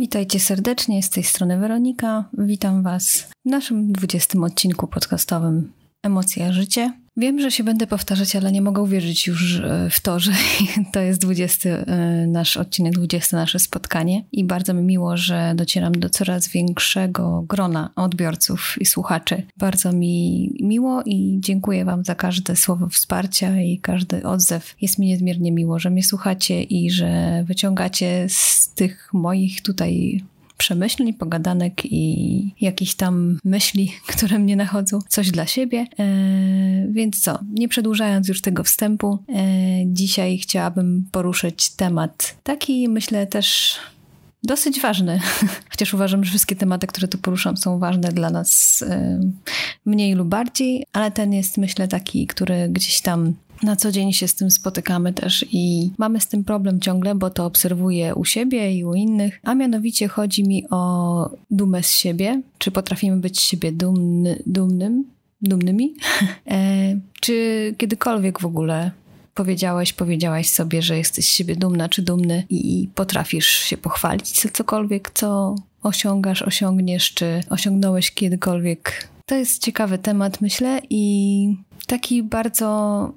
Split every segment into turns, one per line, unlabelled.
Witajcie serdecznie, z tej strony Weronika. Witam Was w naszym 20 odcinku podcastowym Emocja Życie. Wiem, że się będę powtarzać, ale nie mogę uwierzyć już e, w to, że to jest 20 e, nasz odcinek, 20 nasze spotkanie i bardzo mi miło, że docieram do coraz większego grona odbiorców i słuchaczy. Bardzo mi miło i dziękuję Wam za każde słowo wsparcia i każdy odzew. Jest mi niezmiernie miło, że mnie słuchacie i że wyciągacie z tych moich tutaj przemyśleń, pogadanek i jakichś tam myśli, które mnie nachodzą, coś dla siebie. E, więc co, nie przedłużając już tego wstępu, e, dzisiaj chciałabym poruszyć temat taki, myślę, też dosyć ważny. Chociaż uważam, że wszystkie tematy, które tu poruszam, są ważne dla nas e, mniej lub bardziej, ale ten jest, myślę, taki, który gdzieś tam na co dzień się z tym spotykamy też i mamy z tym problem ciągle, bo to obserwuję u siebie i u innych, a mianowicie chodzi mi o dumę z siebie. Czy potrafimy być z siebie dumny, dumnym, dumnymi? e, czy kiedykolwiek w ogóle powiedziałeś, powiedziałaś sobie, że jesteś z siebie dumna czy dumny i potrafisz się pochwalić za cokolwiek, co osiągasz, osiągniesz, czy osiągnąłeś kiedykolwiek. To jest ciekawy temat, myślę, i taki bardzo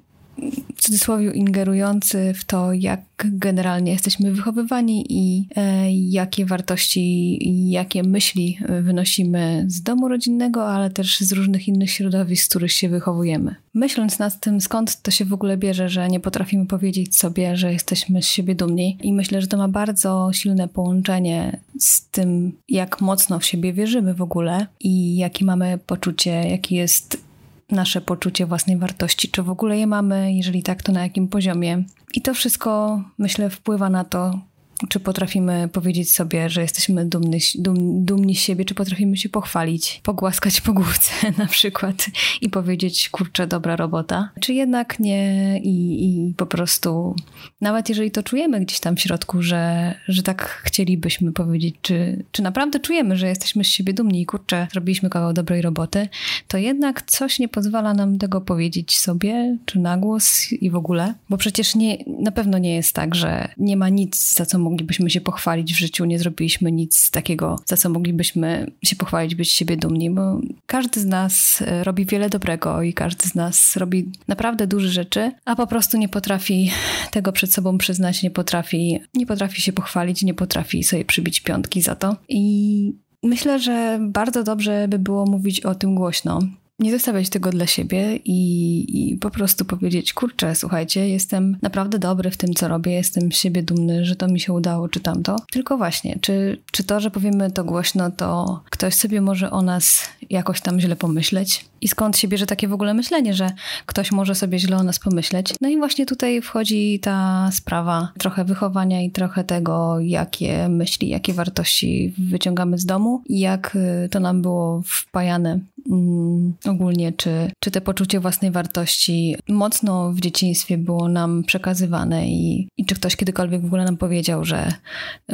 w cudzysłowie ingerujący w to, jak generalnie jesteśmy wychowywani i e, jakie wartości jakie myśli wynosimy z domu rodzinnego, ale też z różnych innych środowisk, z których się wychowujemy. Myśląc nad tym, skąd to się w ogóle bierze, że nie potrafimy powiedzieć sobie, że jesteśmy z siebie dumni, i myślę, że to ma bardzo silne połączenie z tym, jak mocno w siebie wierzymy w ogóle i jakie mamy poczucie, jaki jest nasze poczucie własnej wartości, czy w ogóle je mamy, jeżeli tak, to na jakim poziomie. I to wszystko, myślę, wpływa na to, czy potrafimy powiedzieć sobie, że jesteśmy dumni, dum, dumni z siebie, czy potrafimy się pochwalić, pogłaskać po główce na przykład i powiedzieć, kurczę, dobra robota, czy jednak nie i, i po prostu, nawet jeżeli to czujemy gdzieś tam w środku, że, że tak chcielibyśmy powiedzieć, czy, czy naprawdę czujemy, że jesteśmy z siebie dumni i kurczę, zrobiliśmy kawał dobrej roboty, to jednak coś nie pozwala nam tego powiedzieć sobie, czy na głos i w ogóle, bo przecież nie, na pewno nie jest tak, że nie ma nic, za co moglibyśmy się pochwalić w życiu, nie zrobiliśmy nic takiego, za co moglibyśmy się pochwalić, być siebie dumni, bo każdy z nas e, robi wiele dobrego i każdy z nas robi naprawdę duże rzeczy, a po prostu nie potrafi tego przed sobą przyznać, nie potrafi, nie potrafi się pochwalić, nie potrafi sobie przybić piątki za to. I myślę, że bardzo dobrze by było mówić o tym głośno nie zostawiać tego dla siebie i, i, po prostu powiedzieć, kurczę, słuchajcie, jestem naprawdę dobry w tym, co robię, jestem z siebie dumny, że to mi się udało, czy tamto. Tylko właśnie, czy, czy to, że powiemy to głośno, to ktoś sobie może o nas jakoś tam źle pomyśleć? I skąd się bierze takie w ogóle myślenie, że ktoś może sobie źle o nas pomyśleć? No i właśnie tutaj wchodzi ta sprawa trochę wychowania i trochę tego, jakie myśli, jakie wartości wyciągamy z domu i jak y, to nam było wpajane mm, ogólnie, czy, czy te poczucie własnej wartości mocno w dzieciństwie było nam przekazywane i, i czy ktoś kiedykolwiek w ogóle nam powiedział, że,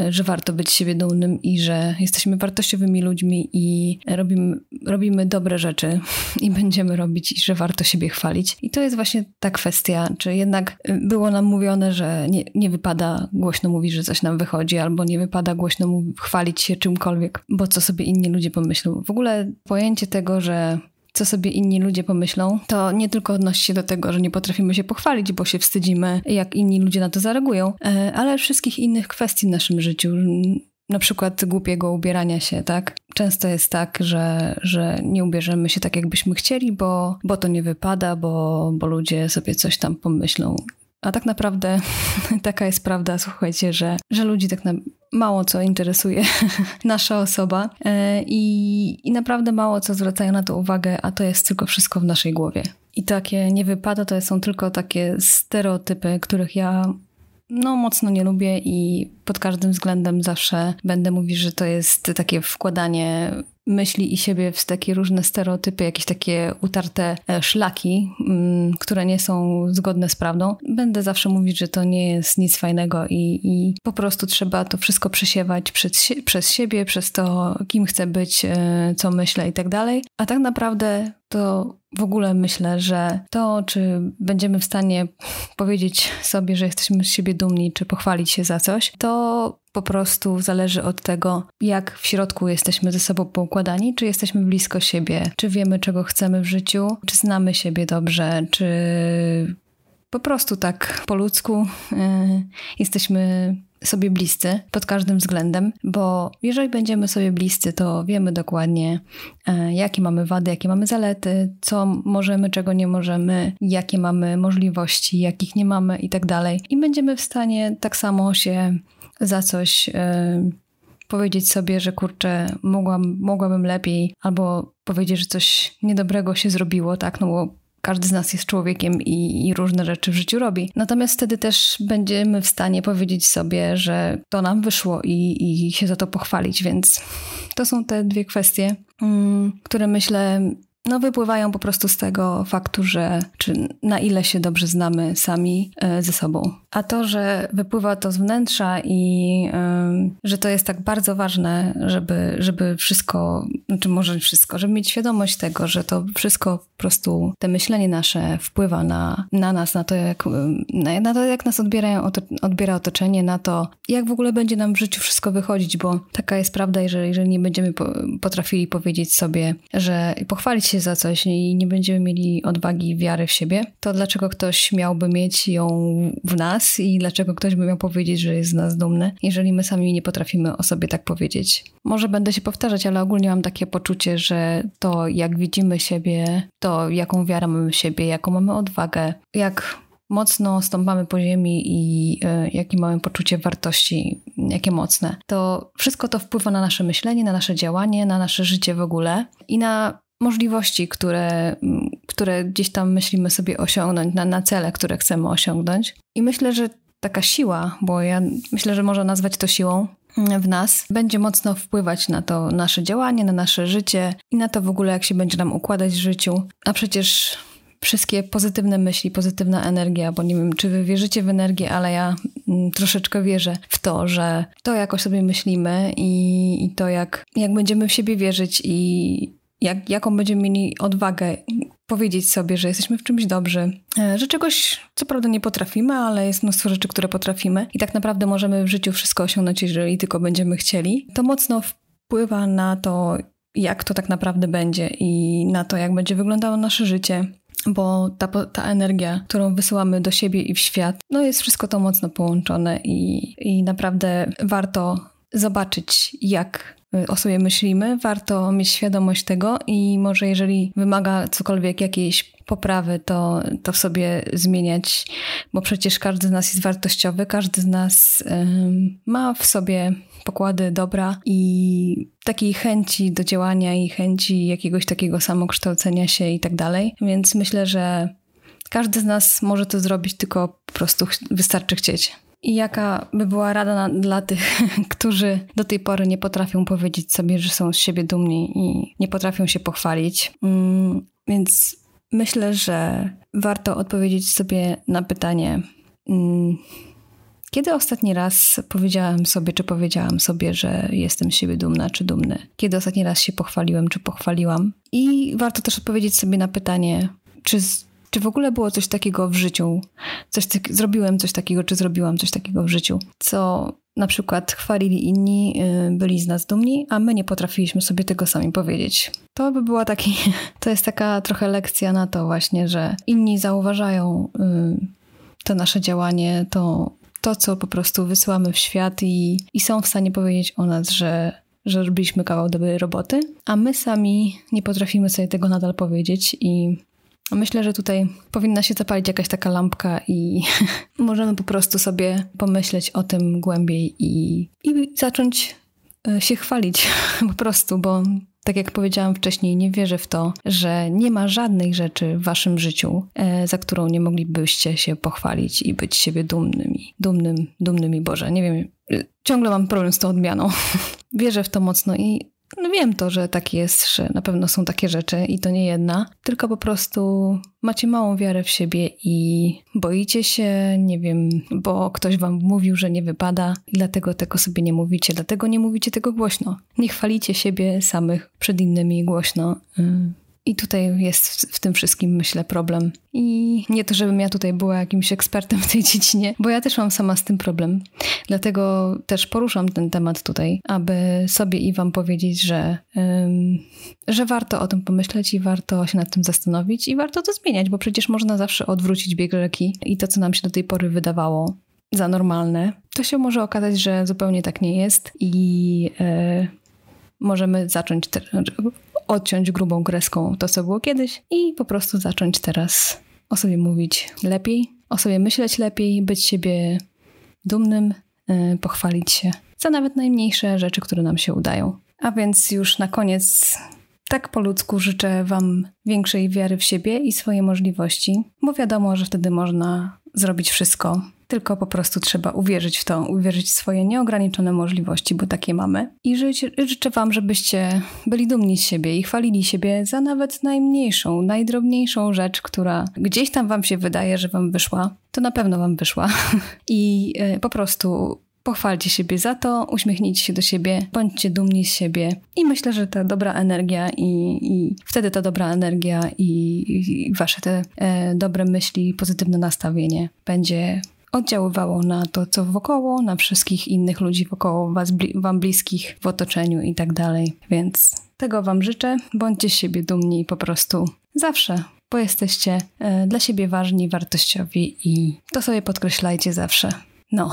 że warto być siebie dumnym i że jesteśmy wartościowymi ludźmi i robimy, robimy dobre rzeczy i będziemy robić i że warto siebie chwalić. I to jest właśnie ta kwestia, czy jednak było nam mówione, że nie, nie wypada głośno mówić, że coś nam wychodzi, albo nie wypada głośno chwalić się czymkolwiek, bo co sobie inni ludzie pomyślą. W ogóle pojęcie tego, że co sobie inni ludzie pomyślą, to nie tylko odnosi się do tego, że nie potrafimy się pochwalić, bo się wstydzimy, jak inni ludzie na to zareagują, e, ale wszystkich innych kwestii w naszym życiu. Na przykład głupiego ubierania się, tak? Często jest tak, że, że nie ubierzemy się tak, jakbyśmy chcieli, bo, bo to nie wypada, bo, bo ludzie sobie coś tam pomyślą. A tak naprawdę taka jest prawda, słuchajcie, że, że ludzi tak na, mało co interesuje nasza osoba e, i, i naprawdę mało co zwracają na to uwagę, a to jest tylko wszystko w naszej głowie. I takie nie wypada, to są tylko takie stereotypy, których ja no, mocno nie lubię i pod każdym względem zawsze będę mówić, że to jest takie wkładanie myśli i siebie w takie różne stereotypy, jakieś takie utarte e, szlaki, mm, które nie są zgodne z prawdą. Będę zawsze mówić, że to nie jest nic fajnego i, i po prostu trzeba to wszystko przesiewać przez, przez siebie, przez to, kim chcę być, e, co myślę i tak dalej. A tak naprawdę to w ogóle myślę, że to, czy będziemy w stanie powiedzieć sobie, że jesteśmy z siebie dumni, czy pochwalić się za coś, to po prostu zależy od tego, jak w środku jesteśmy ze sobą poukładani, czy jesteśmy blisko siebie, czy wiemy, czego chcemy w życiu, czy znamy siebie dobrze, czy po prostu tak po ludzku yy, jesteśmy sobie bliscy pod każdym względem, bo jeżeli będziemy sobie bliscy, to wiemy dokładnie, e, jakie mamy wady, jakie mamy zalety, co możemy, czego nie możemy, jakie mamy możliwości, jakich nie mamy i tak dalej. I będziemy w stanie tak samo się za coś e, powiedzieć sobie, że kurczę, mogłam, mogłabym lepiej, albo powiedzieć, że coś niedobrego się zrobiło, tak, no bo każdy z nas jest człowiekiem i, i, różne rzeczy w życiu robi. Natomiast wtedy też będziemy w stanie powiedzieć sobie, że to nam wyszło i, i się za to pochwalić, więc to są te dwie kwestie, mm, które myślę no, wypływają po prostu z tego faktu, że czy na ile się dobrze znamy sami e, ze sobą. A to, że wypływa to z wnętrza i y, że to jest tak bardzo ważne, żeby, żeby wszystko, znaczy może wszystko, żeby mieć świadomość tego, że to wszystko po prostu, te myślenie nasze wpływa na, na nas, na to, jak, na, to, jak nas odbierają, odbiera otoczenie, na to, jak w ogóle będzie nam w życiu wszystko wychodzić, bo taka jest prawda, jeżeli, jeżeli nie będziemy po, potrafili powiedzieć sobie, że pochwalić się za coś i nie będziemy mieli odwagi, wiary w siebie, to dlaczego ktoś miałby mieć ją w nas i dlaczego ktoś by miał powiedzieć, że jest z nas dumny, jeżeli my sami nie potrafimy o sobie tak powiedzieć. Może będę się powtarzać, ale ogólnie mam takie poczucie, że to jak widzimy siebie, to jaką wiarę mamy w siebie, jaką mamy odwagę, jak mocno stąpamy po ziemi i y, jakie mamy poczucie wartości, jakie mocne, to wszystko to wpływa na nasze myślenie, na nasze działanie, na nasze życie w ogóle i na możliwości, które, które gdzieś tam myślimy sobie osiągnąć, na, na cele, które chcemy osiągnąć. I myślę, że taka siła, bo ja myślę, że można nazwać to siłą w nas, będzie mocno wpływać na to nasze działanie, na nasze życie i na to w ogóle, jak się będzie nam układać w życiu. A przecież wszystkie pozytywne myśli, pozytywna energia, bo nie wiem, czy wy wierzycie w energię, ale ja mm, troszeczkę wierzę w to, że to, jak o sobie myślimy i, i to, jak, jak będziemy w siebie wierzyć i, jak, jaką będziemy mieli odwagę powiedzieć sobie, że jesteśmy w czymś dobrzy, e, że czegoś co prawda nie potrafimy, ale jest mnóstwo rzeczy, które potrafimy i tak naprawdę możemy w życiu wszystko osiągnąć, jeżeli tylko będziemy chcieli, to mocno wpływa na to, jak to tak naprawdę będzie i na to, jak będzie wyglądało nasze życie. Bo ta, ta energia, którą wysyłamy do siebie i w świat, no jest wszystko to mocno połączone i, i naprawdę warto zobaczyć, jak o sobie myślimy, warto mieć świadomość tego i może jeżeli wymaga cokolwiek jakiejś poprawy, to, to w sobie zmieniać, bo przecież każdy z nas jest wartościowy, każdy z nas ma w sobie pokłady dobra i takiej chęci do działania i chęci jakiegoś takiego samokształcenia się i tak dalej. Więc myślę, że każdy z nas może to zrobić, tylko po prostu wystarczy chcieć. I jaka by była rada na, dla tych, którzy do tej pory nie potrafią powiedzieć sobie, że są z siebie dumni i nie potrafią się pochwalić? Mm, więc myślę, że warto odpowiedzieć sobie na pytanie. Mm, kiedy ostatni raz powiedziałam sobie, czy powiedziałam sobie, że jestem z siebie dumna, czy dumny? Kiedy ostatni raz się pochwaliłem, czy pochwaliłam? I warto też odpowiedzieć sobie na pytanie, czy czy w ogóle było coś takiego w życiu? Coś, zrobiłem coś takiego, czy zrobiłam coś takiego w życiu, co na przykład chwalili inni, y, byli z nas dumni, a my nie potrafiliśmy sobie tego sami powiedzieć. To by była taki, to jest taka trochę lekcja na to właśnie, że inni zauważają y, to nasze działanie, to, to co po prostu wysyłamy w świat i, i są w stanie powiedzieć o nas, że że robiliśmy kawał dobrej roboty, a my sami nie potrafimy sobie tego nadal powiedzieć i Myślę, że tutaj powinna się zapalić jakaś taka lampka i możemy po prostu sobie pomyśleć o tym głębiej i, i zacząć e, się chwalić po prostu, bo tak jak powiedziałam wcześniej, nie wierzę w to, że nie ma żadnej rzeczy w waszym życiu, e, za którą nie moglibyście się pochwalić i być siebie dumnymi. Dumnym, dumnymi Boże. Nie wiem, ciągle mam problem z tą odmianą. wierzę w to mocno i no wiem to, że tak jest, że na pewno są takie rzeczy i to nie jedna, tylko po prostu macie małą wiarę w siebie i boicie się, nie wiem, bo ktoś wam mówił, że nie wypada i dlatego tego sobie nie mówicie, dlatego nie mówicie tego głośno. Nie chwalicie siebie samych przed innymi głośno. I tutaj jest w tym wszystkim, myślę, problem. I nie to, żebym ja tutaj była jakimś ekspertem w tej dziedzinie, bo ja też mam sama z tym problem. Dlatego też poruszam ten temat tutaj, aby sobie i Wam powiedzieć, że, ym, że warto o tym pomyśleć i warto się nad tym zastanowić i warto to zmieniać, bo przecież można zawsze odwrócić bieg rzeki i to, co nam się do tej pory wydawało za normalne, to się może okazać, że zupełnie tak nie jest i yy, możemy zacząć te, odciąć grubą kreską to, co było kiedyś i po prostu zacząć teraz o sobie mówić lepiej, o sobie myśleć lepiej, być siebie dumnym, yy, pochwalić się za nawet najmniejsze rzeczy, które nam się udają. A więc już na koniec tak po ludzku życzę Wam większej wiary w siebie i swoje możliwości, bo wiadomo, że wtedy można zrobić wszystko, tylko po prostu trzeba uwierzyć w to, uwierzyć w swoje nieograniczone możliwości, bo takie mamy. I życzę, Wam, żebyście byli dumni z siebie i chwalili siebie za nawet najmniejszą, najdrobniejszą rzecz, która gdzieś tam Wam się wydaje, że Wam wyszła. To na pewno Wam wyszła. I y, po prostu Pochwalcie siebie za to, uśmiechnijcie się do siebie, bądźcie dumni z siebie i myślę, że ta dobra energia i, i wtedy ta dobra energia i, i wasze te e, dobre myśli, pozytywne nastawienie będzie oddziaływało na to, co wokoło, na wszystkich innych ludzi wokoło was, wam bliskich w otoczeniu i tak dalej. Więc tego wam życzę. Bądźcie z siebie dumni po prostu zawsze, bo jesteście e, dla siebie ważni, wartościowi i to sobie podkreślajcie zawsze. No.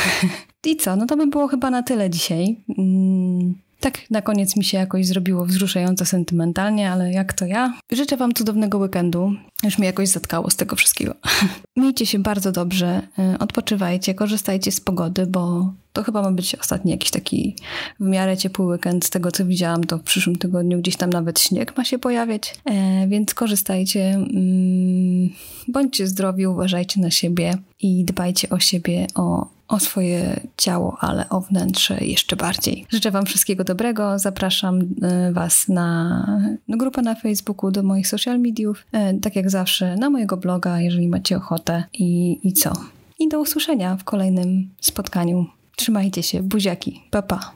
I co? No to by było chyba na tyle dzisiaj. Mm, tak na koniec mi się jakoś zrobiło wzruszająco sentymentalnie, ale jak to ja? Życzę Wam cudownego weekendu. Już mnie jakoś zatkało z tego wszystkiego. Miejcie się bardzo dobrze, y, odpoczywajcie, korzystajcie z pogody, bo to chyba ma być ostatni jakiś taki w miarę ciepły weekend. Z tego co widziałam, to w przyszłym tygodniu gdzieś tam nawet śnieg ma się pojawiać, e, więc korzystajcie. Mm, bądźcie zdrowi, uważajcie na siebie i dbajcie o siebie, o o swoje ciało, ale o wnętrze jeszcze bardziej. Życzę Wam wszystkiego dobrego. Zapraszam e, Was na, grupę na Facebooku, do moich social mediów, e, tak jak zawsze, na mojego bloga, jeżeli macie ochotę. I, i co? I do usłyszenia w kolejnym spotkaniu. Trzymajcie się, buziaki, pa pa.